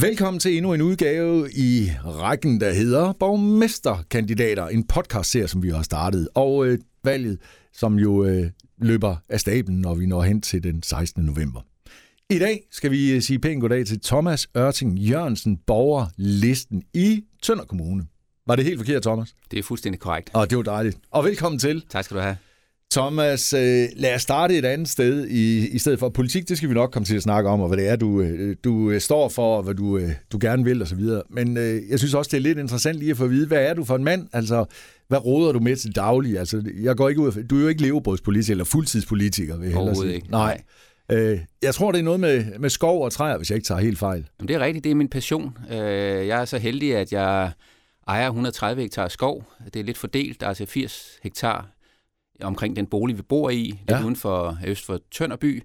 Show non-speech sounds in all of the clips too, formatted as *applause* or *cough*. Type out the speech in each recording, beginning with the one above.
Velkommen til endnu en udgave i rækken, der hedder Borgmesterkandidater. En podcast-serie, som vi har startet. Og øh, valget, som jo øh, løber af stablen, når vi når hen til den 16. november. I dag skal vi øh, sige pænt goddag til Thomas Ørting Jørgensen, borgerlisten i Tønder Kommune. Var det helt forkert, Thomas? Det er fuldstændig korrekt. Og det var dejligt. Og velkommen til. Tak skal du have. Thomas, øh, lad os starte et andet sted. I, I stedet for politik, det skal vi nok komme til at snakke om, og hvad det er, du, øh, du øh, står for, og hvad du, du gerne vil, osv. Men jeg synes også, det er lidt interessant lige at få at vide, hvad er du for en mand? Altså, hvad råder du med til daglig? Altså, jeg går ikke ud af, du er jo ikke levebrødspolitiker eller fuldtidspolitiker, vil jeg sige. ikke. Nej. Øh, jeg tror, det er noget med, med skov og træer, hvis jeg ikke tager helt fejl. Jamen, det er rigtigt, det er min passion. Øh, jeg er så heldig, at jeg ejer 130 hektar skov. Det er lidt fordelt, der altså 80 hektar omkring den bolig, vi bor i, lidt Ja. uden for, øst for Tønderby.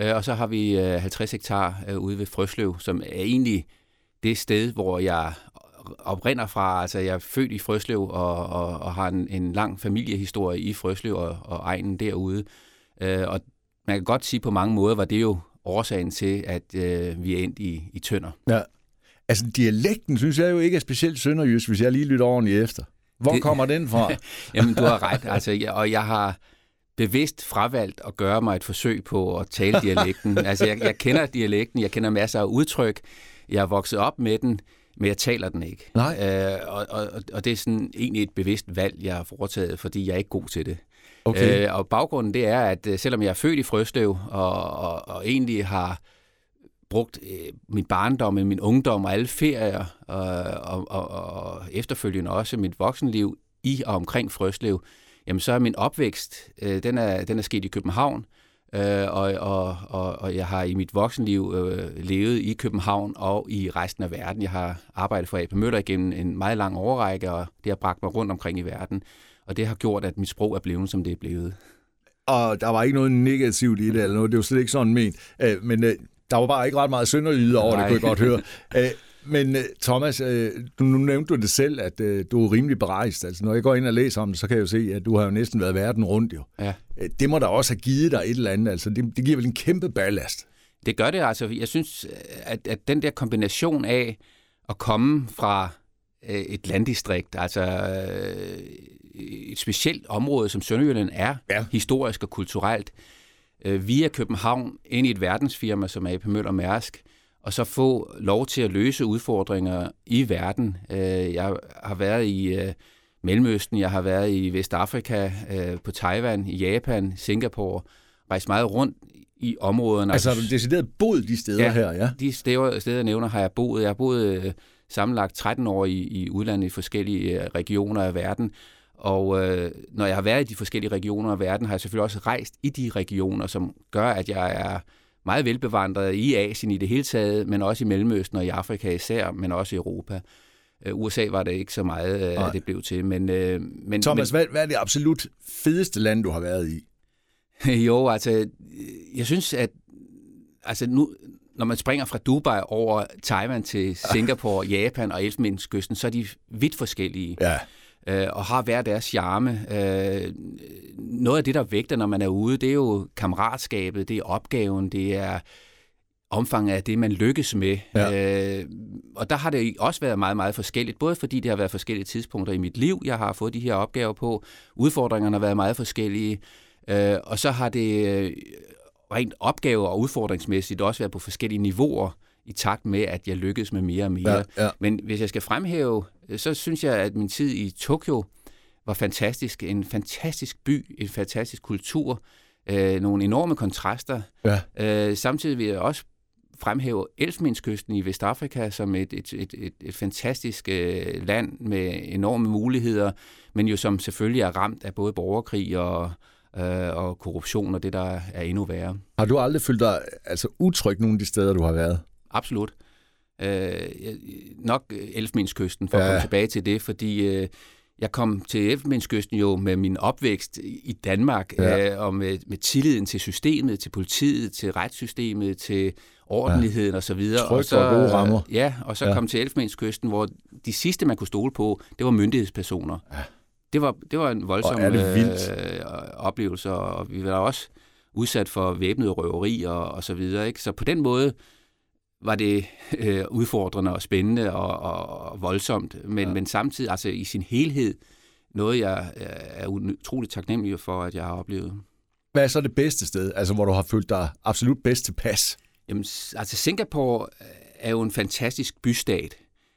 Øh, og så har vi øh, 50 hektar øh, ude ved Frøsløv, som er egentlig det sted, hvor jeg oprinder fra. Altså, jeg er født i Frøsløv og, og, og har en, en lang familiehistorie i Frøsløv og, og egnen derude. Øh, og man kan godt sige på mange måder, var det jo årsagen til, at øh, vi er endt i, i Tønder. Ja. Altså, dialekten synes jeg jo ikke er specielt sønderjysk, hvis jeg lige lytter ordentligt efter. Hvor det... Kommer den fra? *laughs* Jamen, du har ret. Altså, jeg, og jeg har bevidst fravalgt at gøre mig et forsøg på at tale dialekten. *laughs* altså, jeg, jeg kender dialekten, jeg kender masser af udtryk, jeg er vokset op med den, men jeg taler den ikke. Nej. Øh, og, og, og det er sådan egentlig et bevidst valg, jeg har foretaget, fordi jeg er ikke god til det. Okay. Øh, og baggrunden det er, at øh, selvom jeg er født i Frøslev, og, og, og egentlig har brugt øh, min barndom, min ungdom og alle ferier, og, og, og, og efterfølgende også mit voksenliv i og omkring Frøslev, jamen så er min opvækst, øh, den, er, den er sket i København, øh, og, og, og, og jeg har i mit voksenliv øh, levet i København og i resten af verden. Jeg har arbejdet for AP Møller igennem en meget lang overrække, og det har bragt mig rundt omkring i verden. Og det har gjort, at mit sprog er blevet, som det er blevet. og der var ikke noget negativt i det, eller noget. det var slet ikke sådan ment. Øh, men øh, der var bare ikke ret meget sønderjyde over, det Nej. kunne jeg godt høre. *laughs* Øh, men øh, Thomas, øh, du, nu nævnte du det selv, at du er rimelig berejst. Altså, når jeg går ind og læser om det, så kan jeg jo se, at du har jo næsten været verden rundt. Jo. Ja. Det må da også have givet dig et eller andet. Altså, det, det giver vel en kæmpe ballast. Det gør det altså. Jeg synes, at, at den der kombination af at komme fra øh, et landdistrikt, altså øh, et specielt område, som Sønderjylland er, Ja. historisk og kulturelt, øh, via København ind i et verdensfirma som AP Møller Mærsk, og så få lov til at løse udfordringer i verden. Øh, jeg har været i øh, Mellemøsten, jeg har været i Vestafrika, øh, på Taiwan, i Japan, Singapore, rejst meget rundt i områderne. Altså, har du decideret boet de steder Ja. her, ja? De steder, steder, jeg nævner, har jeg boet. Jeg har boet øh, sammenlagt 13 år i, i udlandet i forskellige øh, regioner af verden. Og øh, når jeg har været i de forskellige regioner af verden, har jeg selvfølgelig også rejst i de regioner, som gør, at jeg er meget velbevandret i Asien i det hele taget, men også i Mellemøsten og i Afrika især, men også i Europa. Øh, USA var det ikke så meget, øh, Nej. det blev til. Men, øh, men, Thomas, hvad, hvad er det absolut fedeste land, du har været i? *laughs* Jo, altså, jeg synes, at altså nu, når man springer fra Dubai over Taiwan til *laughs* Singapore, Japan og Elfenbenskysten, så er de vidt forskellige Ja. Øh, og har hver deres charme. Øh, noget af det, der vægter, når man er ude, det er jo kammeratskabet, det er opgaven, det er omfanget af det, man lykkes med. Ja. Øh, og der har det også været meget, meget forskelligt, både fordi det har været forskellige tidspunkter i mit liv, jeg har fået de her opgaver på, udfordringerne har været meget forskellige, øh, og så har det rent opgave- og udfordringsmæssigt også været på forskellige niveauer, i takt med, at jeg lykkes med mere og mere. Ja, ja. Men hvis jeg skal fremhæve, så synes jeg, at min tid i Tokyo var fantastisk. En fantastisk by, en fantastisk kultur, øh, nogle enorme kontraster. Ja. Øh, samtidig vil jeg også fremhæve Elfenbenskysten i Vestafrika som et, et, et, et, et fantastisk øh, land med enorme muligheder, men jo som selvfølgelig er ramt af både borgerkrig og, øh, og korruption og det, der er endnu værre. Har du aldrig følt dig altså, utryg nogen af de steder, du har været? Absolut. Øh, nok Elfenbenskysten, for ja. at komme tilbage til det, fordi øh, jeg kom til Elfenbenskysten jo med min opvækst i Danmark, ja. øh, og med, med tilliden til systemet, til politiet, til retssystemet, til ordentligheden ja. og så videre. Tryk og så, og gode rammer. Ja, og så ja. kom til Elfenbenskysten, hvor de sidste, man kunne stole på, det var myndighedspersoner. Ja. Det var, det var en voldsom øh, oplevelse, og vi var også udsat for væbnede røveri og, og så videre. Ikke? Så på den måde var det øh, udfordrende og spændende og, og, og voldsomt, men, ja. men samtidig altså i sin helhed noget, jeg er utroligt taknemmelig for, at jeg har oplevet. Hvad er så det bedste sted, altså hvor du har følt dig absolut bedst tilpas? Jamen, altså Singapore er jo en fantastisk bystat.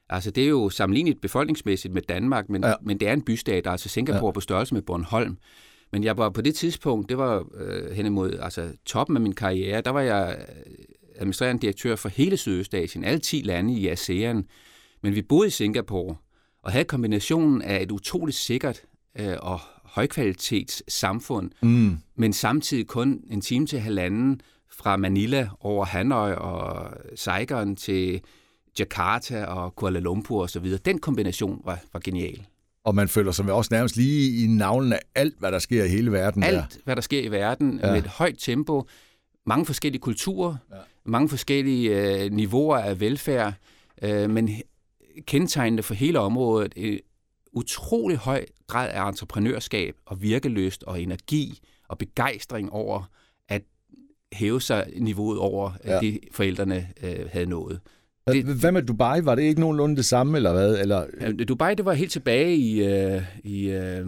Altså det er jo sammenlignet befolkningsmæssigt med Danmark, men, ja. men det er en bystat, altså Singapore ja. på størrelse med Bornholm. Men jeg var på det tidspunkt, det var øh, hen imod altså, toppen af min karriere, der var jeg administrerende direktør for hele Sydøstasien, alle 10 lande i ASEAN. Men vi boede i Singapore og havde kombinationen af et utroligt sikkert øh, og højkvalitets samfund, mm. men samtidig kun en time til halvanden fra Manila over Hanoi og Saigon til Jakarta og Kuala Lumpur osv. Den kombination var, var genial. Og man føler sig også nærmest lige i navlen af alt, hvad der sker i hele verden. Alt, der. hvad der sker i verden, ja. med et højt tempo, mange forskellige kulturer, ja. Mange forskellige øh, niveauer af velfærd, øh, men kendetegnende for hele området, et utrolig høj grad af entreprenørskab og virkeløst og energi og begejstring over at hæve sig niveauet over ja. det, forældrene øh, havde nået. Det, hvad med Dubai? Var det ikke nogenlunde det samme, eller hvad? Eller? Dubai, det var helt tilbage i, øh, i, øh,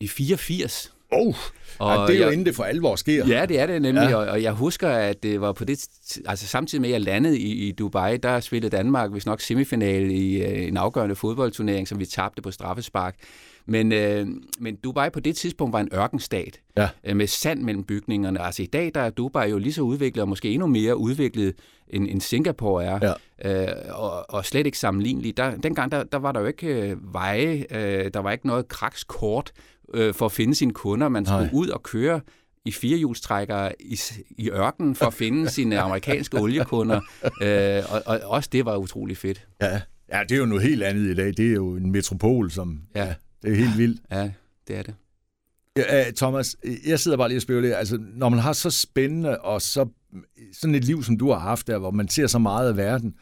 i 84. Oh, og ja, det er jo jeg, inden det for alvor sker. Ja, det er det nemlig, ja. og, og jeg husker, at det var på det, altså samtidig med, at jeg landede i, i Dubai, der spillede Danmark, hvis nok semifinale i uh, en afgørende fodboldturnering, som vi tabte på straffespark. Men, øh, men Dubai på det tidspunkt var en ørkenstat ja. øh, med sand mellem bygningerne. Altså i dag der er Dubai jo lige så udviklet, og måske endnu mere udviklet, end, end Singapore er. Ja. Øh, og, og slet ikke sammenligneligt. Der, dengang der, der var der jo ikke øh, veje, øh, der var ikke noget krakskort øh, for at finde sine kunder. Man skulle Nej. ud og køre i firehjulstrækkere i, i ørkenen for at finde *laughs* sine amerikanske oliekunder. Øh, og, og også det var utrolig fedt. Ja. ja, det er jo noget helt andet i dag. Det er jo en metropol, som... Ja. ja det er helt vildt. Ja, det er det. Ja, Thomas, jeg sidder bare lige og spekulerer. Altså, når man har så spændende og så sådan et liv, som du har haft der, hvor man ser så meget af verden,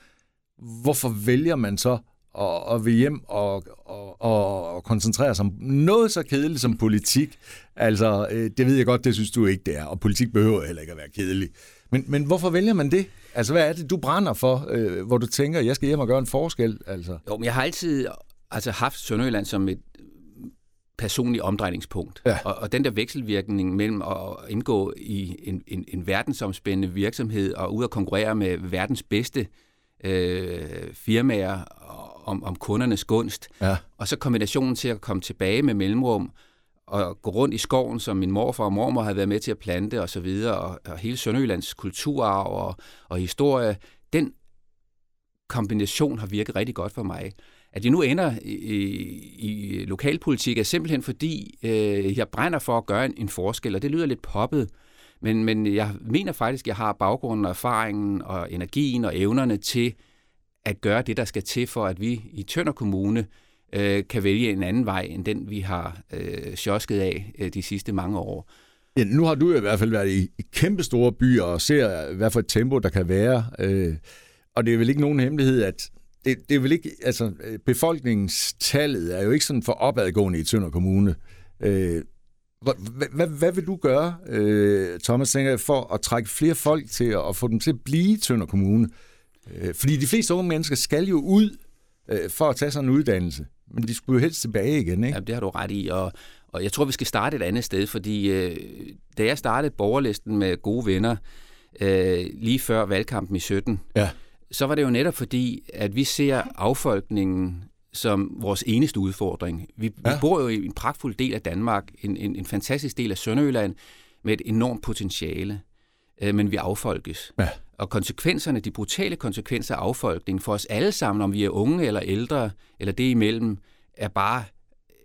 hvorfor vælger man så at, at vil hjem og, og, og, og koncentrere sig om noget så kedeligt som politik? Altså, øh, det ved jeg godt, det synes du ikke, det er, og politik behøver heller ikke at være kedelig. Men, men hvorfor vælger man det? Altså, hvad er det, du brænder for, øh, hvor du tænker, jeg skal hjem og gøre en forskel? Altså? Jo, men jeg har altid altså, haft Sønderjylland som et personligt omdrejningspunkt. Ja. Og, og den der vekselvirkning mellem at indgå i en, en, en verdensomspændende virksomhed og ud at konkurrere med verdens bedste øh, firmaer om, om kundernes gunst, ja. og så kombinationen til at komme tilbage med mellemrum og gå rundt i skoven, som min morfar og mormor havde været med til at plante og så videre, og, og hele Sønderjyllands kulturarv og, og historie, den kombination har virket rigtig godt for mig. At jeg nu ender i, i lokalpolitik er simpelthen fordi, øh, jeg brænder for at gøre en, en forskel, og det lyder lidt poppet, men, men jeg mener faktisk, at jeg har baggrunden og erfaringen og energien og evnerne til at gøre det, der skal til for, at vi i Tønder Kommune øh, kan vælge en anden vej, end den vi har øh, sjosket af øh, de sidste mange år. Ja, nu har du i hvert fald været i, i kæmpe store byer og ser, hvad for et tempo der kan være. Øh, og det er vel ikke nogen hemmelighed, at det, det er vel ikke, altså øh, befolkningstallet er jo ikke sådan for opadgående i Tønder Kommune. Øh, hvad, hvad, vil du gøre, øh, Thomas, tænker jeg, for at trække flere folk til at, få dem til at blive i Tønder Kommune? Øh, fordi de fleste unge mennesker skal jo ud øh, for at tage sådan en uddannelse, men de skulle jo helst tilbage igen, ikke? Ja, det har du ret i, og, og jeg tror, vi skal starte et andet sted, fordi øh, da jeg startede borgerlisten med gode venner, øh, lige før valgkampen i 17, ja så var det jo netop fordi, at vi ser affolkningen som vores eneste udfordring. Vi, ja. vi bor jo i en pragtfuld del af Danmark, en, en, en fantastisk del af Sønderjylland, med et enormt potentiale, øh, men vi affolkes. Ja. Og konsekvenserne, de brutale konsekvenser af affolkningen for os alle sammen, om vi er unge eller ældre, eller det imellem, er bare øh,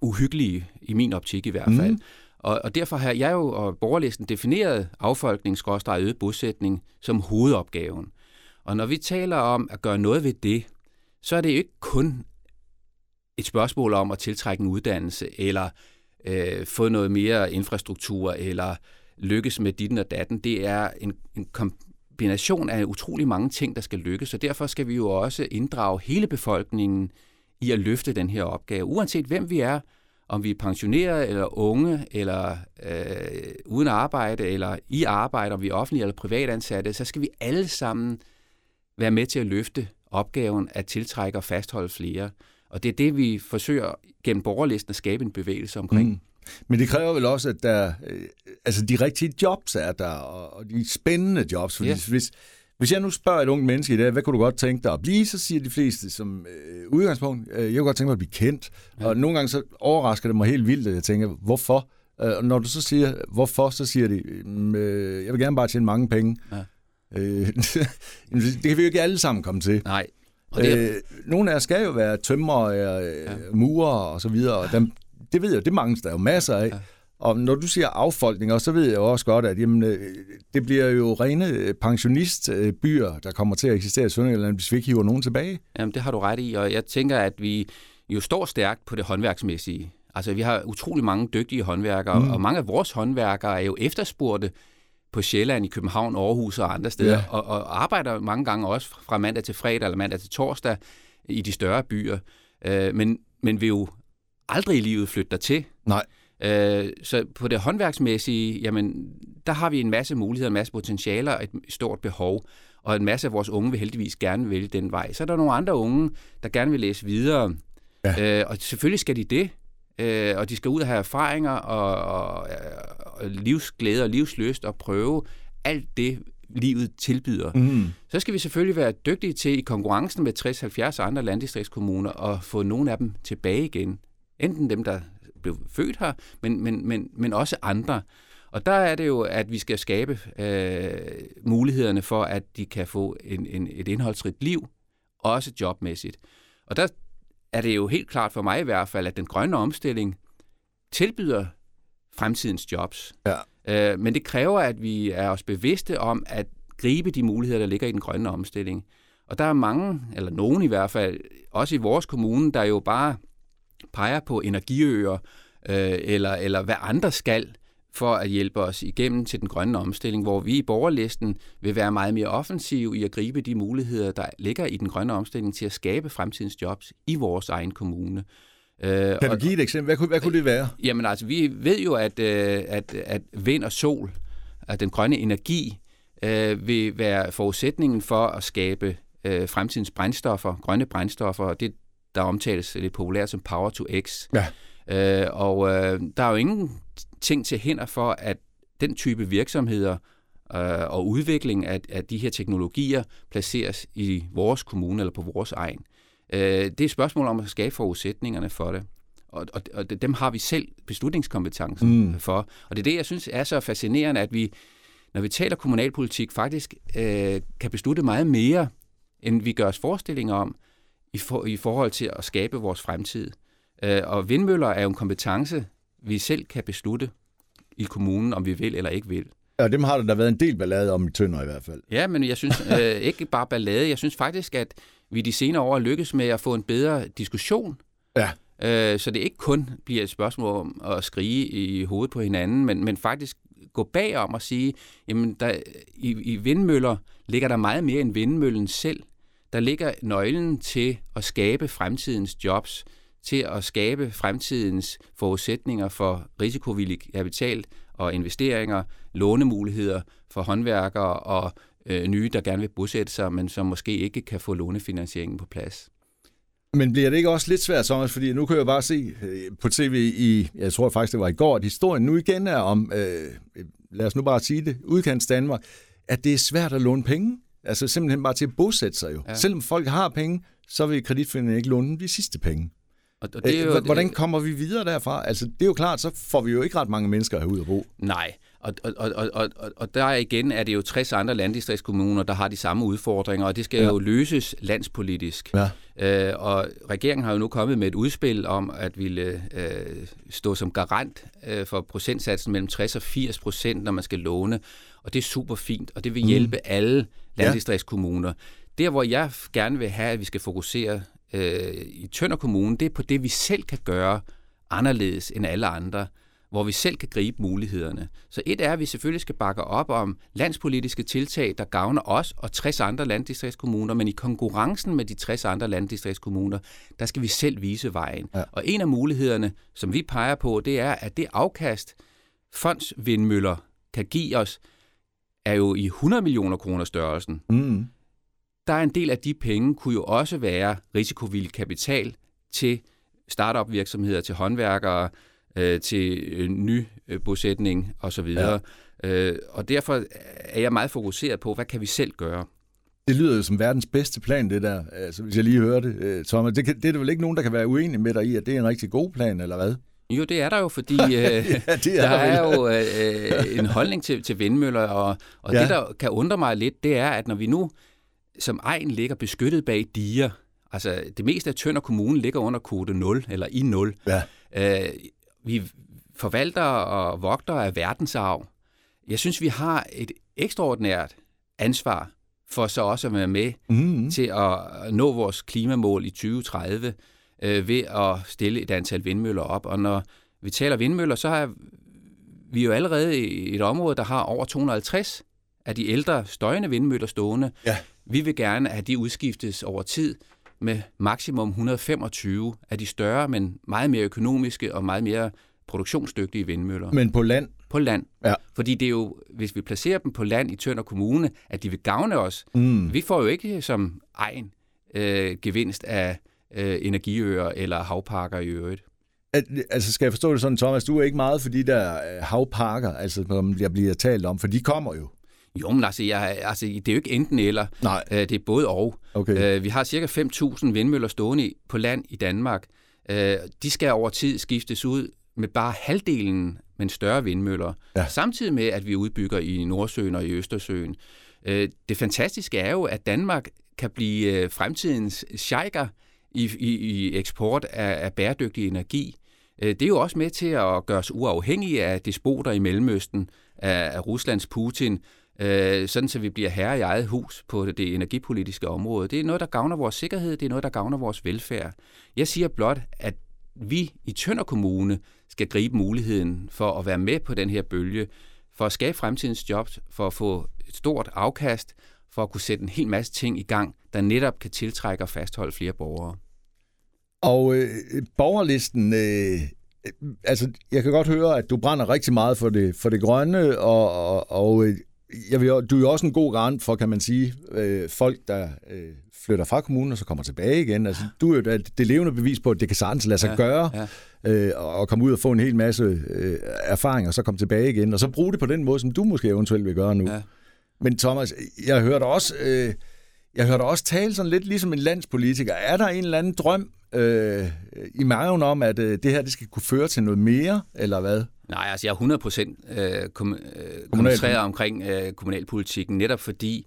uhyggelige, i min optik i hvert fald. Mm. Og, og derfor har jeg jo og borgerlisten defineret affolkning, øget bosætning, som hovedopgaven. Og når vi taler om at gøre noget ved det, så er det jo ikke kun et spørgsmål om at tiltrække en uddannelse, eller øh, få noget mere infrastruktur, eller lykkes med ditten og datten. Det er en, en kombination af utrolig mange ting, der skal lykkes, og derfor skal vi jo også inddrage hele befolkningen i at løfte den her opgave. Uanset hvem vi er, om vi er pensionerede eller unge, eller øh, uden arbejde, eller i arbejde, om vi er offentlige eller privatansatte, så skal vi alle sammen være med til at løfte opgaven at tiltrække og fastholde flere. Og det er det, vi forsøger gennem borgerlisten at skabe en bevægelse omkring. Mm. Men det kræver vel også, at der, øh, altså de rigtige jobs er der, og de spændende jobs. Fordi yeah. hvis, hvis jeg nu spørger et ungt menneske i dag, hvad kunne du godt tænke dig at blive, så siger de fleste som øh, udgangspunkt, øh, jeg kunne godt tænke mig at blive kendt. Ja. Og nogle gange så overrasker det mig helt vildt, at jeg tænker, hvorfor? Øh, og når du så siger, hvorfor, så siger de, øh, jeg vil gerne bare tjene mange penge. Ja. Øh, *laughs* det kan vi jo ikke alle sammen komme til. Nej. Og det er... øh, nogle af jer skal jo være tømmer, øh, ja. murer og så videre, og dem, det ved jeg, det mangler der jo masser af. Ja. Og når du siger affolkning, så ved jeg jo også godt, at jamen, øh, det bliver jo rene pensionistbyer, der kommer til at eksistere i Sønderjylland, hvis vi ikke hiver nogen tilbage. Jamen, det har du ret i, og jeg tænker, at vi jo står stærkt på det håndværksmæssige. Altså, vi har utrolig mange dygtige håndværkere, mm. og mange af vores håndværkere er jo efterspurgte på Sjælland, i København, Aarhus og andre steder, ja. og, og arbejder mange gange også fra mandag til fredag eller mandag til torsdag i de større byer. Øh, men, men vil jo aldrig i livet flytte der til. Nej. Øh, så på det håndværksmæssige, jamen, der har vi en masse muligheder, en masse potentialer, et stort behov, og en masse af vores unge vil heldigvis gerne vælge den vej. Så er der nogle andre unge, der gerne vil læse videre, ja. øh, og selvfølgelig skal de det, øh, og de skal ud og have erfaringer og, og, og livsglæde og livsløst og prøve alt det, livet tilbyder. Mm. Så skal vi selvfølgelig være dygtige til i konkurrencen med 60-70 andre landdistriktskommuner at få nogle af dem tilbage igen. Enten dem, der blev født her, men, men, men, men også andre. Og der er det jo, at vi skal skabe øh, mulighederne for, at de kan få en, en, et indholdsrigt liv, også jobmæssigt. Og der er det jo helt klart for mig i hvert fald, at den grønne omstilling tilbyder fremtidens jobs. Ja. Øh, men det kræver, at vi er os bevidste om at gribe de muligheder, der ligger i den grønne omstilling. Og der er mange, eller nogen i hvert fald, også i vores kommune, der jo bare peger på energiøer, øh, eller, eller hvad andre skal, for at hjælpe os igennem til den grønne omstilling, hvor vi i borgerlisten vil være meget mere offensiv i at gribe de muligheder, der ligger i den grønne omstilling til at skabe fremtidens jobs i vores egen kommune. Øh, kan du give et eksempel? Hvad kunne, hvad kunne det være? Jamen altså, vi ved jo, at, øh, at, at vind og sol, at den grønne energi, øh, vil være forudsætningen for at skabe øh, fremtidens brændstoffer, grønne brændstoffer, og det der omtales lidt populært som Power to X. Ja. Øh, og øh, der er jo ingen ting til hænder for, at den type virksomheder øh, og udvikling af, af de her teknologier placeres i vores kommune eller på vores egen. Øh, det er et spørgsmål om at skabe forudsætningerne for det. Og, og, og dem har vi selv beslutningskompetencen mm. for. Og det er det, jeg synes er så fascinerende, at vi, når vi taler kommunalpolitik, faktisk øh, kan beslutte meget mere, end vi gør os forestillinger om i, for, i forhold til at skabe vores fremtid. Øh, og vindmøller er jo en kompetence, vi selv kan beslutte i kommunen, om vi vil eller ikke vil. Ja, dem har der da været en del ballade om i Tønder i hvert fald. Ja, men jeg synes *laughs* øh, ikke bare ballade. Jeg synes faktisk, at vi de senere år lykkes med at få en bedre diskussion. Ja. Øh, så det ikke kun bliver et spørgsmål om at skrige i hovedet på hinanden, men, men faktisk gå bagom og sige, jamen der, i, i vindmøller ligger der meget mere end vindmøllen selv der ligger nøglen til at skabe fremtidens jobs, til at skabe fremtidens forudsætninger for risikovillig kapital og investeringer, lånemuligheder for håndværkere og øh, nye, der gerne vil bosætte sig, men som måske ikke kan få lånefinansieringen på plads. Men bliver det ikke også lidt svært, Thomas? Fordi nu kan jeg bare se øh, på tv i, jeg tror faktisk det var i går, at historien nu igen er om, øh, lad os nu bare sige det, udkants Danmark, at det er svært at låne penge. Altså simpelthen bare til at bosætte sig jo. Ja. Selvom folk har penge, så vil kreditforeningen ikke låne de sidste penge. Og det er jo, Hvordan kommer vi videre derfra? Altså, det er jo klart, så får vi jo ikke ret mange mennesker herud at bo. Nej, og, og, og, og, og der igen er det jo 60 andre landdistriktskommuner, der har de samme udfordringer, og det skal ja. jo løses landspolitisk. Ja. Øh, og regeringen har jo nu kommet med et udspil om at ville øh, stå som garant øh, for procentsatsen mellem 60 og 80 procent, når man skal låne. Og det er super fint, og det vil mm. hjælpe mm. alle landdistriktskommuner. Der, hvor jeg gerne vil have, at vi skal fokusere øh, i Tønder Kommune, det er på det, vi selv kan gøre anderledes end alle andre hvor vi selv kan gribe mulighederne. Så et er, at vi selvfølgelig skal bakke op om landspolitiske tiltag, der gavner os og 60 andre landdistriktskommuner, men i konkurrencen med de 60 andre landdistriktskommuner, der skal vi selv vise vejen. Ja. Og en af mulighederne, som vi peger på, det er, at det afkast, fondsvindmøller kan give os, er jo i 100 millioner kroner størrelsen. Mm. Der er en del af de penge, kunne jo også være risikovillig kapital til startup virksomheder, til håndværkere, øh, til øh, nybosætning osv. Ja. Øh, og derfor er jeg meget fokuseret på, hvad kan vi selv gøre? Det lyder jo som verdens bedste plan, det der, altså, hvis jeg lige hører det, øh, Thomas. Det, kan, det er der vel ikke nogen, der kan være uenig med dig i, at det er en rigtig god plan, eller hvad? Jo, det er der jo, fordi *laughs* øh, ja, er der, der er jo øh, en holdning til, til vindmøller, og, og ja. det, der kan undre mig lidt, det er, at når vi nu som egen ligger beskyttet bag diger, altså det meste af Tønder Kommune ligger under kode 0, eller i 0, ja. øh, vi forvalter og vogter af verdensarv. Jeg synes, vi har et ekstraordinært ansvar for så også at være med mm-hmm. til at nå vores klimamål i 2030 øh, ved at stille et antal vindmøller op. Og når vi taler vindmøller, så har vi jo allerede i et område, der har over 250 af de ældre støjende vindmøller stående. Ja. Vi vil gerne have de udskiftes over tid med maksimum 125 af de større, men meget mere økonomiske og meget mere produktionsdygtige vindmøller. Men på land? På land. Ja. Fordi det er jo, hvis vi placerer dem på land i Tønder Kommune, at de vil gavne os. Mm. Vi får jo ikke som egen øh, gevinst af øh, energiøer eller havparker i øvrigt. At, altså skal jeg forstå det sådan, Thomas, du er ikke meget for de der øh, havparker, altså, som der bliver talt om, for de kommer jo. Jo, men altså, jeg, altså, det er jo ikke enten eller. Nej. Øh, det er både og. Okay. Øh, vi har cirka 5.000 vindmøller stående på land i Danmark. Øh, de skal over tid skiftes ud med bare halvdelen, men større vindmøller. Ja. Samtidig med, at vi udbygger i Nordsøen og i Østersøen. Øh, det fantastiske er jo, at Danmark kan blive øh, fremtidens sheiker i, i, i eksport af, af bæredygtig energi. Øh, det er jo også med til at gøre os uafhængige af despoter i Mellemøsten, af, af Ruslands Putin, øh, sådan så vi bliver herre i eget hus på det energipolitiske område. Det er noget, der gavner vores sikkerhed, det er noget, der gavner vores velfærd. Jeg siger blot, at vi i Tønder Kommune skal gribe muligheden for at være med på den her bølge, for at skabe fremtidens jobs, for at få et stort afkast, for at kunne sætte en hel masse ting i gang, der netop kan tiltrække og fastholde flere borgere. Og øh, borgerlisten, øh, øh altså jeg kan godt høre, at du brænder rigtig meget for det, for det grønne, og, og, og øh, jeg vil, du er jo også en god garant for, kan man sige, øh, folk, der øh, flytter fra kommunen og så kommer tilbage igen. Altså, du er jo det, det levende bevis på, at det kan sagtens lade sig ja, gøre, ja. øh, og komme ud og få en hel masse øh, erfaring, og så komme tilbage igen, og så bruge det på den måde, som du måske eventuelt vil gøre nu. Ja. Men Thomas, jeg hørte også... Øh, jeg hørte også tale sådan lidt ligesom en landspolitiker. Er der en eller anden drøm øh, i maven om, at øh, det her det skal kunne føre til noget mere, eller hvad? Nej, altså jeg er 100 procent øh, kom, øh, koncentreret omkring øh, kommunalpolitikken, netop fordi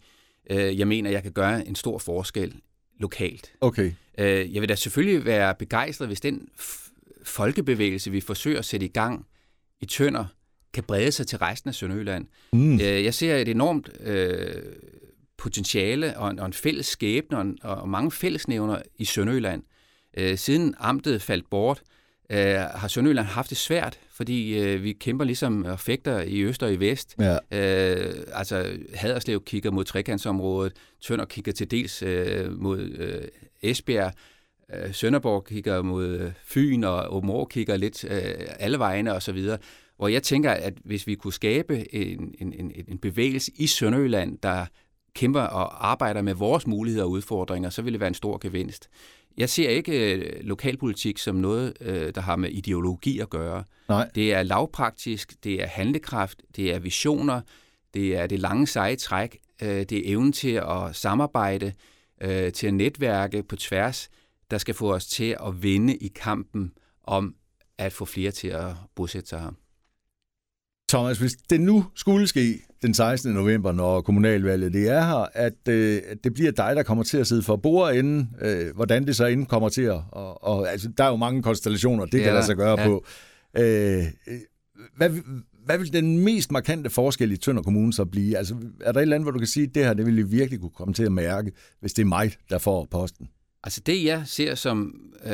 øh, jeg mener, at jeg kan gøre en stor forskel lokalt. Okay. Øh, jeg vil da selvfølgelig være begejstret, hvis den folkebevægelse, vi forsøger at sætte i gang i Tønder, kan brede sig til resten af Sønderjylland. Mm. Øh, jeg ser et enormt øh, potentiale og en, og en fælles skæbne og, en, og mange fællesnævner i Sønderjylland. Øh, siden amtet faldt bort, øh, har Sønderjylland haft det svært, fordi øh, vi kæmper ligesom og fægter i øst og i vest. Ja. Øh, altså Haderslev kigger mod trekantsområdet, Tønder kigger til dels øh, mod øh, Esbjerg, øh, Sønderborg kigger mod øh, Fyn, og Åbenrå kigger lidt øh, alle vegne osv., hvor jeg tænker, at hvis vi kunne skabe en, en, en, en bevægelse i Sønderjylland, der kæmper og arbejder med vores muligheder og udfordringer, så ville det være en stor gevinst. Jeg ser ikke øh, lokalpolitik som noget, øh, der har med ideologi at gøre. Nej. Det er lavpraktisk, det er handlekraft, det er visioner, det er det lange seje træk, øh, det er evnen til at samarbejde, til at netværke på tværs, der skal få os til at vinde i kampen om at få flere til at bosætte sig her. Thomas, hvis det nu skulle ske den 16. november, når kommunalvalget det er her, at, øh, det bliver dig, der kommer til at sidde for bordenden, øh, hvordan det så inden kommer til at... Og, og, altså, der er jo mange konstellationer, det, det kan der sig gøre ja. på. Øh, hvad, hvad vil den mest markante forskel i Tønder Kommune så blive? Altså, er der et eller andet, hvor du kan sige, at det her det vil I virkelig kunne komme til at mærke, hvis det er mig, der får posten? Altså det, jeg ser som øh,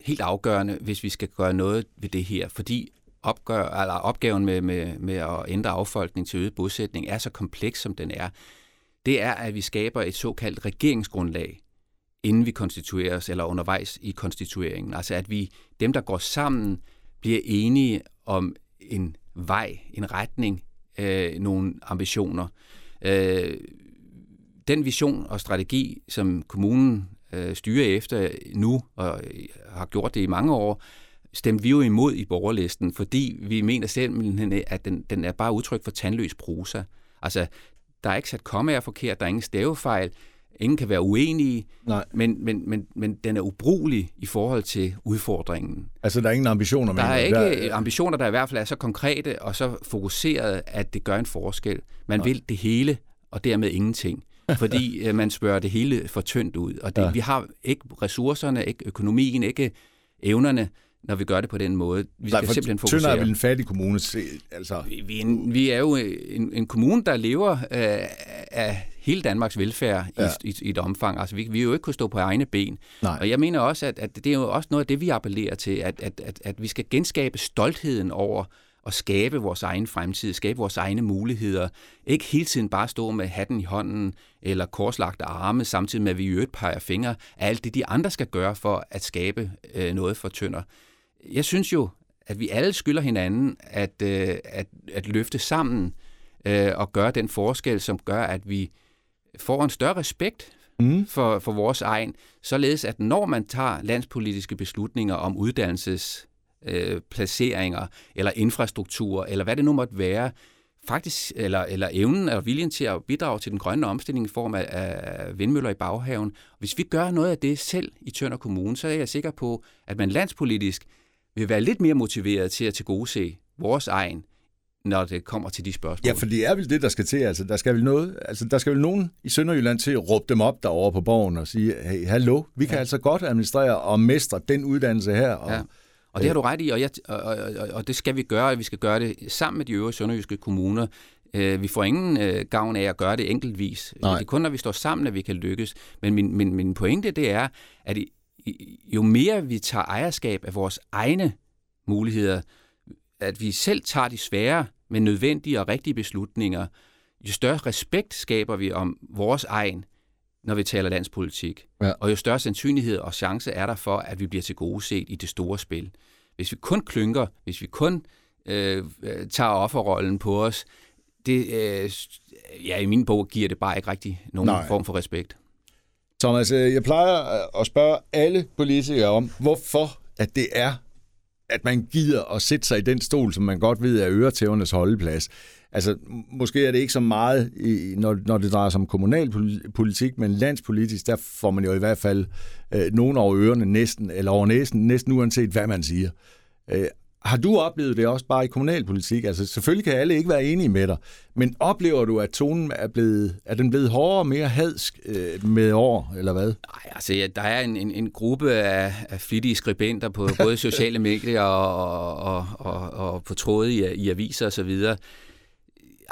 helt afgørende, hvis vi skal gøre noget ved det her, fordi opgør, eller opgaven med, med, med at ændre affolkning til øget bosætning er så kompleks, som den er, det er, at vi skaber et såkaldt regeringsgrundlag, inden vi konstituerer os, eller undervejs i konstitueringen. Altså at vi, dem der går sammen, bliver enige om en vej, en retning, øh, nogle ambitioner. Øh, den vision og strategi, som kommunen øh, styrer efter nu, og har gjort det i mange år, stemte vi jo imod i borgerlisten, fordi vi mener simpelthen, at den, den er bare udtryk for tandløs prosa. Altså, der er ikke sat kommaer forkert, der er ingen stavefejl, ingen kan være uenige, Nej. Men, men, men, men den er ubrugelig i forhold til udfordringen. Altså, der er ingen ambitioner Der er med ikke der, ambitioner, der i hvert fald er så konkrete og så fokuserede, at det gør en forskel. Man Nej. vil det hele, og dermed ingenting. *laughs* Fordi øh, man spørger det hele for tyndt ud. Og det, Ja. vi har ikke ressourcerne, ikke økonomien, ikke evnerne, når vi gør det på den måde. Vi Nej, skal for simpelthen Tønder er fokusere. vel en fattig kommune. Altså, Vi, vi, er en, vi er jo en, en kommune, der lever øh, af hele Danmarks velfærd ja. i, i, i et omfang. Altså, vi, vi er jo ikke kunne stå på egne ben. Nej. Og jeg mener også, at, at det er jo også noget af det, vi appellerer til, at, at, at, at vi skal genskabe stoltheden over at skabe vores egen fremtid, skabe vores egne muligheder. Ikke hele tiden bare stå med hatten i hånden eller korslagte arme, samtidig med, at vi i øvrigt peger fingre af alt det, de andre skal gøre for at skabe øh, noget for tønder. Jeg synes jo, at vi alle skylder hinanden at, øh, at, at løfte sammen øh, og gøre den forskel, som gør, at vi får en større respekt mm, for, for vores egen, således at når man tager landspolitiske beslutninger om uddannelses øh, placeringer eller infrastruktur, eller hvad det nu måtte være, faktisk, eller, eller evnen eller viljen til at bidrage til den grønne omstilling i form af, af vindmøller i baghaven. Hvis vi gør noget af det selv i Tønder Kommune, så er jeg sikker på, at man landspolitisk vil være lidt mere motiveret til at tilgodese vores egen, når det kommer til de spørgsmål. ja, for det er vel det, der skal til. Altså, der skal vel noget, altså, der skal vel nogen i Sønderjylland til at råbe dem op derovre på borgen og sige, hey, hallo, vi kan ja. altså godt administrere og mestre den uddannelse her. Og, Ja. Og det har du ret i, og, jeg, og, og, og, det skal vi gøre, og vi skal gøre det sammen med de øvrige sønderjyske kommuner. Øh, vi får ingen øh, gavn af at gøre det enkeltvis. Nej. Det er kun, når vi står sammen, at vi kan lykkes. Men min, min, min pointe, det er, at jo mere vi tager ejerskab af vores egne muligheder, at vi selv tager de svære, men nødvendige og rigtige beslutninger, jo større respekt skaber vi om vores egen, når vi taler landspolitik. Ja. Og jo større sandsynlighed og chance er der for, at vi bliver tilgodeset i det store spil. Hvis vi kun klynker, hvis vi kun øh, øh, tager offerrollen på os, det, øh, ja, i min bog giver det bare ikke rigtig nogen. Nej. form for respekt. Thomas, øh, jeg plejer øh, at spørge alle politikere om, hvorfor at det er, at man gider at sætte sig i den stol, som man godt ved er øretævernes holdeplads. Altså, måske er det ikke så meget, når, når det drejer sig om kommunalpolitik, men landspolitisk, der får man jo i hvert fald øh, nogen over ørerne næsten, eller over næsen, næsten uanset hvad man siger. Øh, har du oplevet det også bare i kommunalpolitik? Altså, selvfølgelig kan alle ikke være enige med dig, men oplever du, at tonen er, blevet, er den blevet hårdere og mere hadsk øh, med år, eller hvad? Nej, altså ja, der er en, en, en gruppe af, af flittige skribenter på både *laughs* sociale medier og, og, og, og på tråde i, i aviser osv.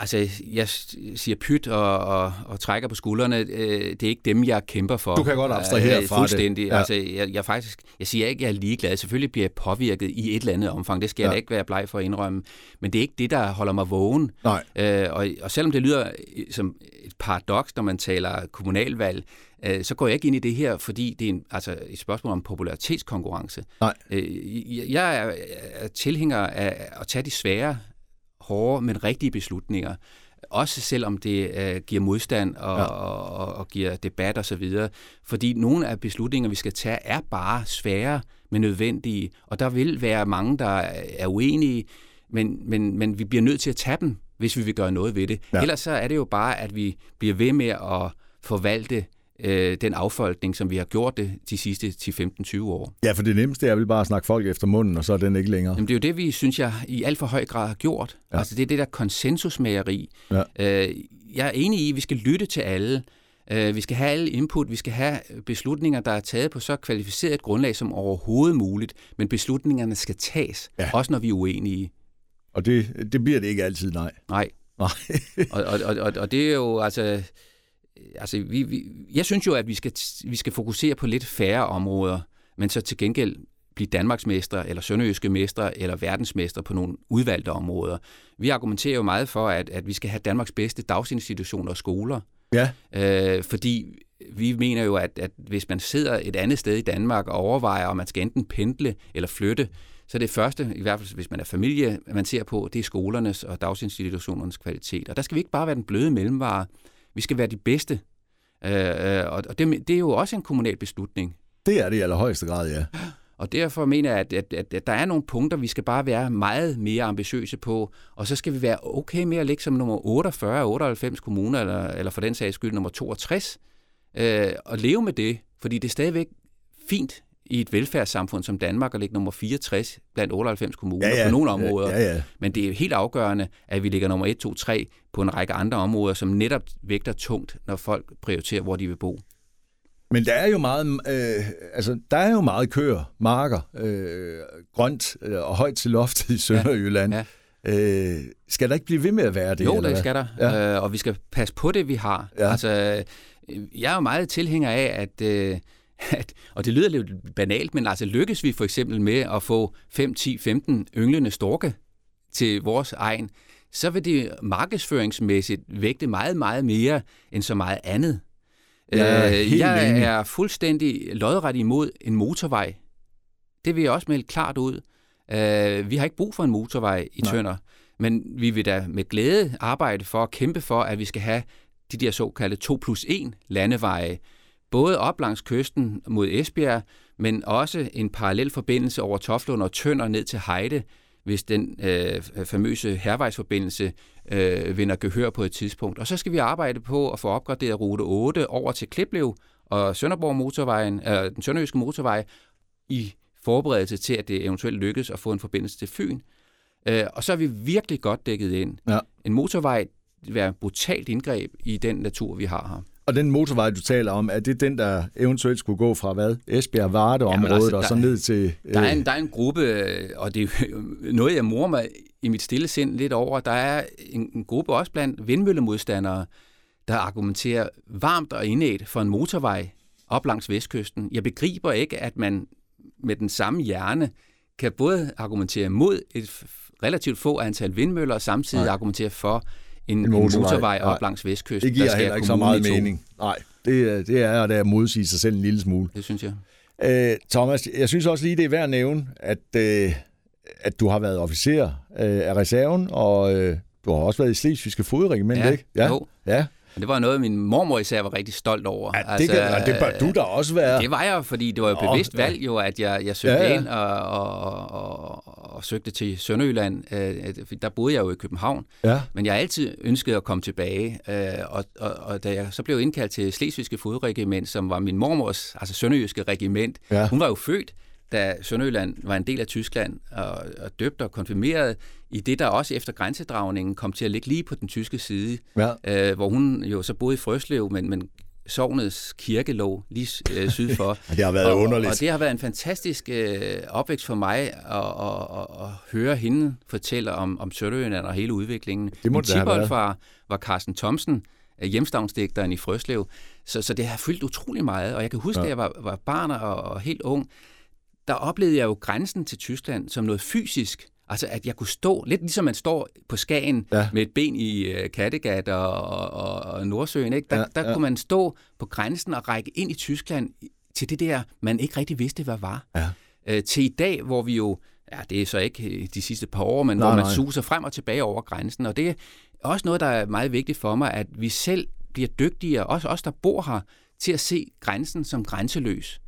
Altså, jeg siger pyt og, og, og trækker på skuldrene. Øh, det er ikke dem, jeg kæmper for. Du kan godt abstrahere Øh, fra det. Fuldstændig. Ja. Ja. Altså, jeg, jeg, faktisk, jeg siger ikke, at jeg er ligeglad. Selvfølgelig bliver jeg påvirket i et eller andet omfang. Det skal jeg Ja. da ikke være bleg for at indrømme. Men det er ikke det, der holder mig vågen. Nej. Øh, og, og selvom det lyder øh, som et paradoks, når man taler kommunalvalg, øh, så går jeg ikke ind i det her, fordi det er en, altså et spørgsmål om popularitetskonkurrence. Nej. Øh, jeg- jeg er, er tilhænger af at tage de svære, hårde, men rigtige beslutninger. Også selvom det øh, giver modstand og, Ja. og, og, og giver debat osv. Fordi nogle af beslutninger, vi skal tage, er bare svære, men nødvendige. Og der vil være mange, der er uenige, men, men, men vi bliver nødt til at tage dem, hvis vi vil gøre noget ved det. Ja. Ellers så er det jo bare, at vi bliver ved med at forvalte øh, den affolkning, som vi har gjort det de sidste 10-15-20 år. Ja, for det nemmeste er vel bare at snakke folk efter munden, og så er den ikke længere. Jamen, det er jo det, vi synes, jeg i alt for høj grad har gjort. Ja. Altså, det er det der konsensusmageri. Ja. Øh, jeg er enig i, at vi skal lytte til alle. Øh, vi skal have alle input. Vi skal have beslutninger, der er taget på så kvalificeret et grundlag som overhovedet muligt. Men beslutningerne skal tages, Ja. også når vi er uenige. Og det, det bliver det ikke altid, nej. Nej. Nej. og, og, og, og det er jo altså... altså, vi, vi, jeg synes jo, at vi skal, vi skal fokusere på lidt færre områder, men så til gengæld blive Danmarksmestre, eller sønderjyske mestre, eller verdensmestre på nogle udvalgte områder. Vi argumenterer jo meget for, at, at vi skal have Danmarks bedste dagsinstitutioner og skoler. Ja. Øh, fordi vi mener jo, at, at hvis man sidder et andet sted i Danmark og overvejer, om man skal enten pendle eller flytte, så det første, i hvert fald hvis man er familie, man ser på, det er skolernes og dagsinstitutionernes kvalitet. Og der skal vi ikke bare være den bløde mellemvare, vi skal være de bedste. Øh, og det, det er jo også en kommunal beslutning. Det er det i allerhøjeste grad, ja. *gasps* Og derfor mener jeg, at, at, at, at der er nogle punkter, vi skal bare være meget mere ambitiøse på, og så skal vi være okay med at ligge som nummer 48, 98 kommuner, eller, eller for den sags skyld nummer 62, øh, og leve med det, fordi det er stadigvæk fint i et velfærdssamfund som Danmark at ligge nummer 64 blandt 98 kommuner ja, ja. på nogle områder. Ja, ja. Men det er helt afgørende, at vi ligger nummer 1, 2, 3 på en række andre områder, som netop vægter tungt, når folk prioriterer, hvor de vil bo. Men der er jo meget, øh, altså, der er jo meget køer, marker, øh, grønt øh, og højt til loftet i Sønderjylland. Ja, ja. Øh, skal der ikke blive ved med at være det? Jo, eller det skal der. Ja. Øh, og vi skal passe på det, vi har. Ja. Altså, jeg er jo meget tilhænger af, at, øh, at, og det lyder lidt banalt, men altså lykkes vi for eksempel med at få 5, 10, 15 ynglende storke til vores egen, så vil det markedsføringsmæssigt vægte meget, meget mere end så meget andet. Ja, øh, jeg enig. er fuldstændig lodret imod en motorvej. Det vil jeg også melde klart ud. Øh, vi har ikke brug for en motorvej i Nej. Tønder, men vi vil da med glæde arbejde for at kæmpe for, at vi skal have de der såkaldte 2 plus 1 landeveje, både op langs kysten mod Esbjerg, men også en parallel forbindelse over Toflund og Tønder ned til Heide, hvis den øh, famøse hervejsforbindelse øh, vinder gehør på et tidspunkt. Og så skal vi arbejde på at få opgraderet rute 8 over til Kliplev og Sønderborg motorvejen, øh, den sønderjyske motorvej i forberedelse til, at det eventuelt lykkes at få en forbindelse til Fyn. Øh, og så er vi virkelig godt dækket ind. Ja. En motorvej vil være et brutalt indgreb i den natur, vi har her. Og den motorvej, du taler om, er det den, der eventuelt skulle gå fra hvad? Esbjerg, Varde-området altså, og så ned til... Øh... Der, er en, der er en gruppe, og det er *laughs* noget, jeg morer mig i mit stille sind lidt over. Der er en, en gruppe også blandt vindmøllemodstandere, der argumenterer varmt og indædt for en motorvej op langs vestkysten. Jeg begriber ikke, at man med den samme hjerne kan både argumentere mod et relativt få antal vindmøller, og samtidig Nej. argumentere for en, en motorvej, motorvej op langs vestkysten. Det giver heller ikke så meget mening. Nej, det, det er at modsige sig selv en lille smule. Det synes jeg. Øh, Thomas, jeg synes også lige, det er værd at nævne, at, øh, at du har været officer øh, af reserven, og øh, du har også været i Slesvigske Fodregiment, ja, ikke? Ja, jo. Ja, og det var noget, min mormor især var rigtig stolt over. Ja, det, altså, kan, det bør du da også være. Det var jeg, fordi det var jo bevidst ja. valg, jo, at jeg, jeg søgte ja, ja. ind og, og, og, og søgte til Sønderjylland. Øh, der boede jeg jo i København. Ja. Men jeg har altid ønsket at komme tilbage. Øh, og, og, og da jeg så blev indkaldt til Slesvigske Fodregiment, som var min mormors, altså sønderjyske regiment, ja. hun var jo født da Sønderjylland var en del af Tyskland og, og døbt og konfirmeret i det, der også efter grænsedragningen kom til at ligge lige på den tyske side, ja. øh, hvor hun jo så boede i Frøslev, men, men sovnets kirke lå lige øh, syd for. *laughs* det har været og, underligt. Og, det har været en fantastisk øh, opvækst for mig at, at, at, at høre hende fortælle om, om Sønderjylland og hele udviklingen. Det må været. var, var Carsten Thomsen, øh, hjemstavnsdigteren i Frøslev. Så, så det har fyldt utrolig meget, og jeg kan huske, ja. at jeg var, var barn og, og helt ung, der oplevede jeg jo grænsen til Tyskland som noget fysisk. Altså, at jeg kunne stå, lidt ligesom man står på Skagen ja. med et ben i uh, Kattegat og, og, og Nordsøen, ikke? der, ja, der ja. kunne man stå på grænsen og række ind i Tyskland til det der, man ikke rigtig vidste, hvad var. Ja. Uh, til i dag, hvor vi jo, ja, det er så ikke øh, de sidste par år, men nej, hvor man nej. suser frem og tilbage over grænsen, og det er også noget, der er meget vigtigt for mig, at vi selv bliver dygtigere, også os, der bor her, til at se grænsen som grænseløs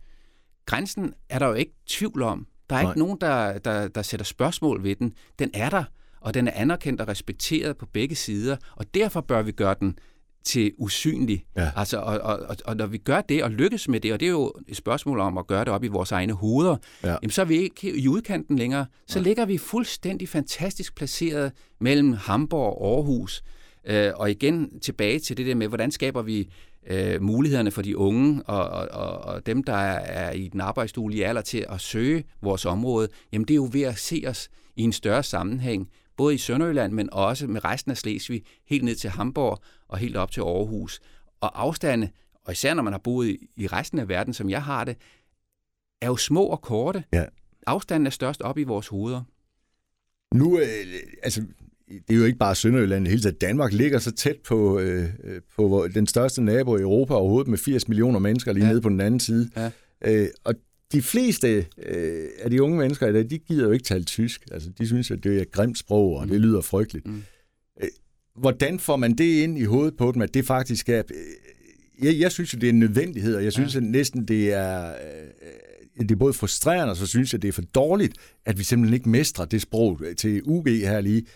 grænsen er der jo ikke tvivl om. Der er Nej. ikke nogen, der, der, der sætter spørgsmål ved den. Den er der, og den er anerkendt og respekteret på begge sider, og derfor bør vi gøre den til usynlig. Ja. Altså, og, og, og når vi gør det og lykkes med det, og det er jo et spørgsmål om at gøre det op i vores egne hoveder, ja. jamen, så er vi ikke i udkanten længere. Så ja. ligger vi fuldstændig fantastisk placeret mellem Hamburg og Aarhus. Øh, og igen tilbage til det der med, hvordan skaber vi øh, mulighederne for de unge og, og, og dem, der er i den arbejdsduelige alder til at søge vores område, jamen det er jo ved at se os i en større sammenhæng, både i Sønderjylland, men også med resten af Slesvig, helt ned til Hamburg og helt op til Aarhus. og afstande, og især når man har boet i, resten af verden, som jeg har det, er jo små og korte. Ja. Afstanden er størst op i vores hoveder. Nu, øh, altså, det er jo ikke bare Sønderjylland, hele taget Danmark ligger så tæt på, øh, på den største nabo i Europa overhovedet med 80 millioner mennesker lige ja. nede på den anden side. Ja. Øh, og de fleste øh, af de unge mennesker i dag, de gider jo ikke tale tysk. Altså, de synes, at det er et grimt sprog, og mm. det lyder frygteligt. Mm. Øh, hvordan får man det ind i hovedet på dem, at det faktisk er... Øh, jeg, jeg synes jo, det er en nødvendighed, og jeg synes ja. at næsten, det er... Øh, det er både frustrerende, og så synes jeg, det er for dårligt, at vi simpelthen ikke mestrer det sprog til UG her lige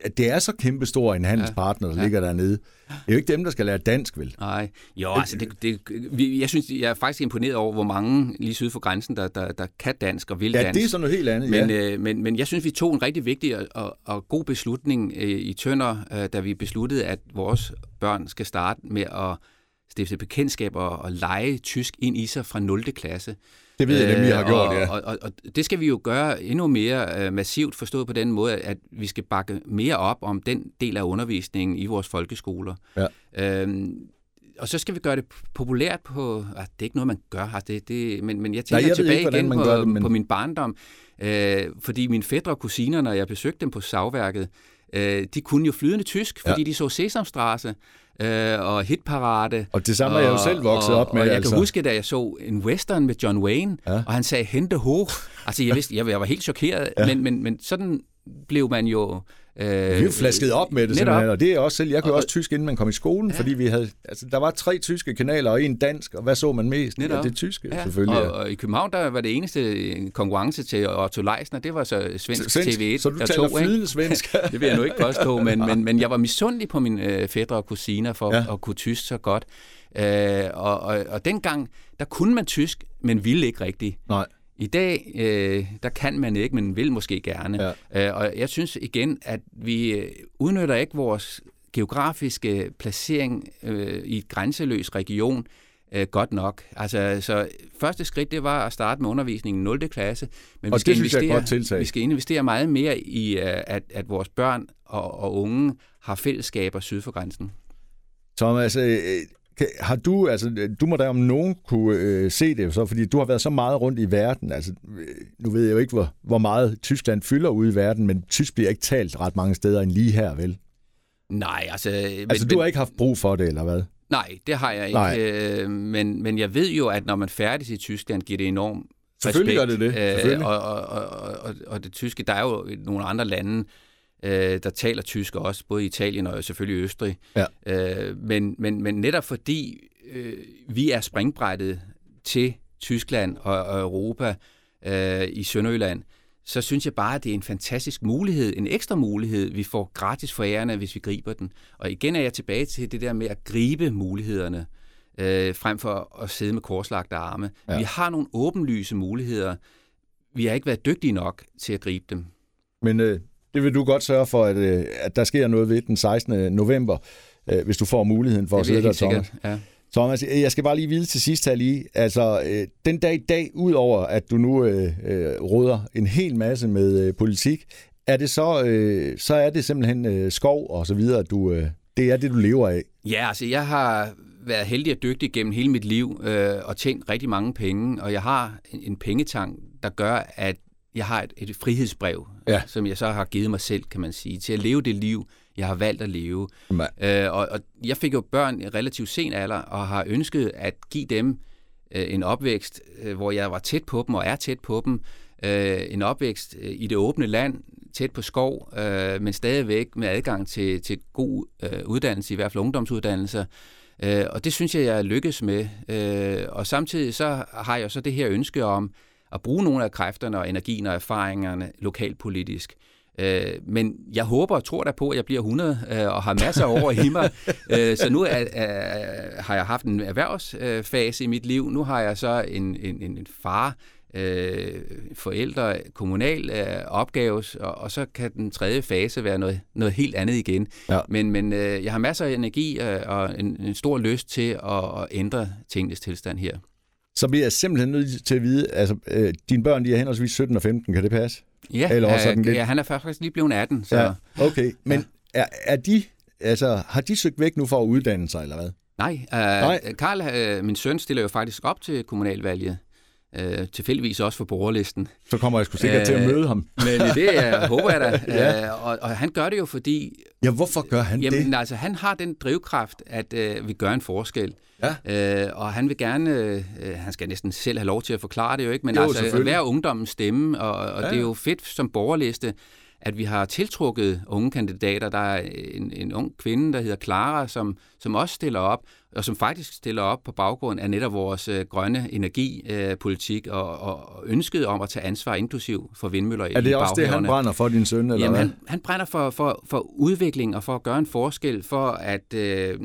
at det er så kæmpestor en handelspartner, der ja. ligger dernede. Det er jo ikke dem, der skal lære dansk, vel? Nej, jo, altså det, det, jeg synes, jeg er faktisk imponeret over, hvor mange lige syd for grænsen, der, der, der kan dansk og vil ja, dansk. det er sådan noget helt andet, men, ja. øh, men, men jeg synes, vi tog en rigtig vigtig og, og, og god beslutning øh, i Tønder, øh, da vi besluttede, at vores børn skal starte med at stifte bekendtskab og, og lege tysk ind i sig fra 0. klasse. Det ved jeg, vi har gjort, ja. Og, og, og det skal vi jo gøre endnu mere uh, massivt forstået på den måde, at vi skal bakke mere op om den del af undervisningen i vores folkeskoler. Ja. Øhm, og så skal vi gøre det populært på... Ah, det er ikke noget, man gør. Altså det, det, men, men jeg tænker Nej, jeg tilbage ikke, igen på, det, men... på min barndom. Øh, fordi mine fædre og kusiner, når jeg besøgte dem på savværket, øh, de kunne jo flydende tysk, fordi ja. de så Sesamstrasse øh, og hitparade. Og det samme er jeg jo selv vokset og, op med. Og jeg altså. kan huske, da jeg så en western med John Wayne, ja. og han sagde, hente hoch. Altså, jeg, vidste, jeg, jeg var helt chokeret, ja. men, men, men sådan blev man jo Øh, vi er flasket op med det simpelthen, og det er også selv. Jeg kunne og, også tysk, inden man kom i skolen, ja. fordi vi havde, altså, der var tre tyske kanaler og en dansk, og hvad så man mest? Netop. Ja, det tyske, ja. selvfølgelig. Og, og, i København, der var det eneste konkurrence til Otto Leisner, det var så svensk, svensk TV1. Så du taler tog, flydende svensk? *laughs* det vil jeg nu ikke påstå, *laughs* men, men, men jeg var misundelig på mine øh, fædre og kusiner for ja. at kunne tysk så godt. Øh, og, og, og dengang, der kunne man tysk, men ville ikke rigtigt. Nej. I dag, øh, der kan man ikke, men vil måske gerne. Ja. Øh, og jeg synes igen, at vi øh, udnytter ikke vores geografiske placering øh, i et grænseløs region øh, godt nok. Altså, så første skridt, det var at starte med undervisningen i 0. klasse. Men og vi skal, det investere, godt tiltag. vi skal investere meget mere i, øh, at, at vores børn og, og unge har fællesskaber syd for grænsen. Thomas, øh, har du, altså, du må da om nogen kunne øh, se det, så, fordi du har været så meget rundt i verden. Altså, øh, nu ved jeg jo ikke, hvor, hvor meget Tyskland fylder ude i verden, men tysk bliver ikke talt ret mange steder end lige her, vel? Nej, altså... Altså, men, du har ikke haft brug for det, eller hvad? Nej, det har jeg ikke. Nej. Øh, men, men jeg ved jo, at når man færdes i Tyskland, giver det enorm Selvfølgelig respekt. gør det det. Øh, og, og, og, og, og det tyske, der er jo nogle andre lande, øh, der taler tysk også, både i Italien og selvfølgelig Østrig. Ja. Øh, men, men, men netop fordi øh, vi er springbrættet til Tyskland og, og Europa øh, i Sønderjylland, så synes jeg bare, at det er en fantastisk mulighed, en ekstra mulighed, vi får gratis for ærerne, hvis vi griber den. Og igen er jeg tilbage til det der med at gribe mulighederne, øh, frem for at sidde med korslagte arme. Ja. Vi har nogle åbenlyse muligheder. Vi har ikke været dygtige nok til at gribe dem. Men øh, det vil du godt sørge for, at, øh, at der sker noget ved den 16. november, øh, hvis du får muligheden for at sidde der, Thomas. Ja. Thomas, jeg skal bare lige vide til sidst her lige, altså øh, den dag i dag, udover at du nu øh, råder en hel masse med øh, politik, er det så, øh, så er det simpelthen øh, skov og så videre, du, øh, det er det, du lever af? Ja, altså jeg har været heldig og dygtig gennem hele mit liv øh, og tjent rigtig mange penge, og jeg har en, en pengetang, der gør, at jeg har et, et frihedsbrev, ja. som jeg så har givet mig selv, kan man sige, til at leve det liv, jeg har valgt at leve. Øh, og, og jeg fik jo børn i relativt sen alder, og har ønsket at give dem øh, en opvækst, øh, hvor jeg var tæt på dem og er tæt på dem. Øh, en opvækst øh, i det åbne land, tæt på skov, øh, men stadigvæk med adgang til, til god øh, uddannelse, i hvert fald ungdomsuddannelser. Øh, og det synes jeg, jeg lykkes med. Øh, og samtidig så har jeg så det her ønske om, at bruge nogle af kræfterne og energien og erfaringerne lokalpolitisk. Øh, men jeg håber og tror da på, at jeg bliver 100 øh, og har masser af år i mig. *laughs* øh, så nu er, er, har jeg haft en erhvervsfase i mit liv. Nu har jeg så en, en, en far, øh, forældre, kommunal øh, og, og så kan den tredje fase være noget, noget helt andet igen. Ja. Men, men øh, jeg har masser af energi øh, og en, en stor lyst til at, at ændre tingenes tilstand her så bliver jeg simpelthen nødt til at vide, altså øh, dine børn, de er henholdsvis 17 og 15, kan det passe? Ja, Eller også sådan lidt? ja han er faktisk lige blevet 18. Så. Ja, okay, men ja. er, er de, altså, har de søgt væk nu for at uddanne sig, eller hvad? Nej, øh, Nej. Karl, øh, min søn, stiller jo faktisk op til kommunalvalget. Øh, tilfældigvis også for borgerlisten. Så kommer jeg sgu sikkert øh, til at øh, møde ham. Men det jeg *laughs* håber jeg da. ja. øh, og, og han gør det jo, fordi... Ja, hvorfor gør han jamen, det? altså, han har den drivkraft, at øh, vi gør en forskel. Ja. Øh, og han vil gerne, øh, han skal næsten selv have lov til at forklare det jo ikke, men jo, altså være ungdommens stemme, og, og ja. det er jo fedt som borgerliste, at vi har tiltrukket unge kandidater. Der er en, en ung kvinde, der hedder Clara, som, som også stiller op, og som faktisk stiller op på baggrund af netop vores øh, grønne energipolitik øh, og, og ønsket om at tage ansvar inklusiv for vindmøller i Er det også det, han brænder for din søn? Eller Jamen, hvad? Han, han brænder for, for, for udvikling og for at gøre en forskel, for at øh,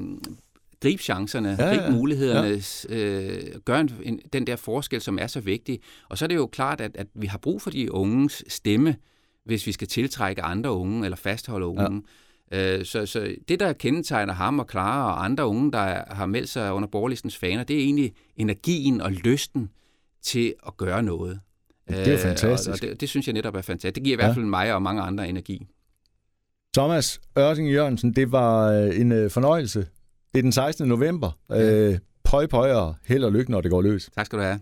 gribe chancerne, ja, gribe mulighederne, ja. øh, gøre en, en, den der forskel, som er så vigtig. Og så er det jo klart, at, at vi har brug for de unges stemme, hvis vi skal tiltrække andre unge eller fastholde unge. Ja. Øh, så, så det, der kendetegner ham og Clara og andre unge, der har meldt sig under borgerlistens faner, det er egentlig energien og lysten til at gøre noget. Det er fantastisk. Øh, og, og det, det synes jeg netop er fantastisk. Det giver i hvert fald ja. mig og mange andre energi. Thomas Ørting Jørgensen, det var øh, en øh, fornøjelse. Det er den 16. november. Ja. Øh, pøj, pøj og held og lykke, når det går løs. Tak skal du have.